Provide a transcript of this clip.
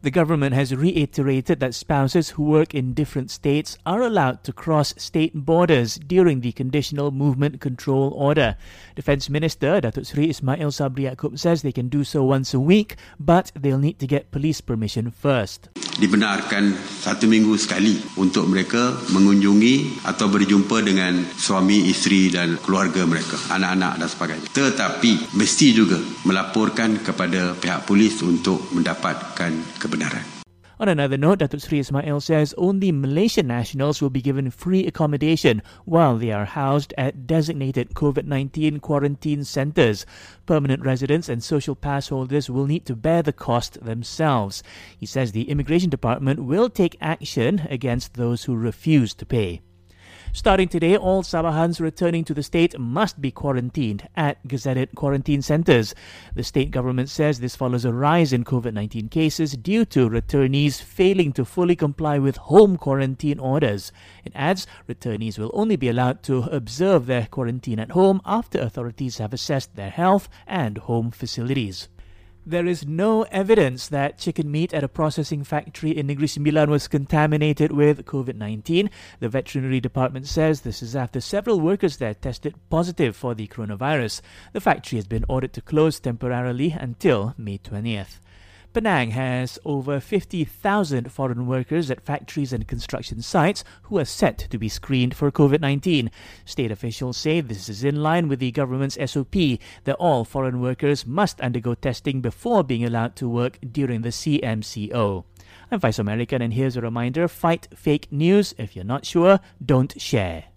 The government has reiterated that spouses who work in different states are allowed to cross state borders during the Conditional Movement Control Order. Defence Minister Datuk Sri Ismail Sabri Yaakob says they can do so once a week, but they'll need to get police permission first. Dibenarkan satu minggu sekali untuk mereka mengunjungi atau berjumpa dengan suami, isteri dan keluarga mereka, anak-anak dan sebagainya. Tetapi mesti juga melaporkan kepada pihak polis untuk mendapatkan kebenaran. On another note, Datuk Sri Ismail says only Malaysian nationals will be given free accommodation while they are housed at designated COVID 19 quarantine centres. Permanent residents and social pass holders will need to bear the cost themselves. He says the Immigration Department will take action against those who refuse to pay. Starting today, all Sabahans returning to the state must be quarantined at gazetted quarantine centres. The state government says this follows a rise in COVID 19 cases due to returnees failing to fully comply with home quarantine orders. It adds returnees will only be allowed to observe their quarantine at home after authorities have assessed their health and home facilities. There is no evidence that chicken meat at a processing factory in Negeri Sembilan was contaminated with COVID 19. The veterinary department says this is after several workers there tested positive for the coronavirus. The factory has been ordered to close temporarily until May 20th. Penang has over 50,000 foreign workers at factories and construction sites who are set to be screened for COVID 19. State officials say this is in line with the government's SOP that all foreign workers must undergo testing before being allowed to work during the CMCO. I'm Vice American, and here's a reminder fight fake news. If you're not sure, don't share.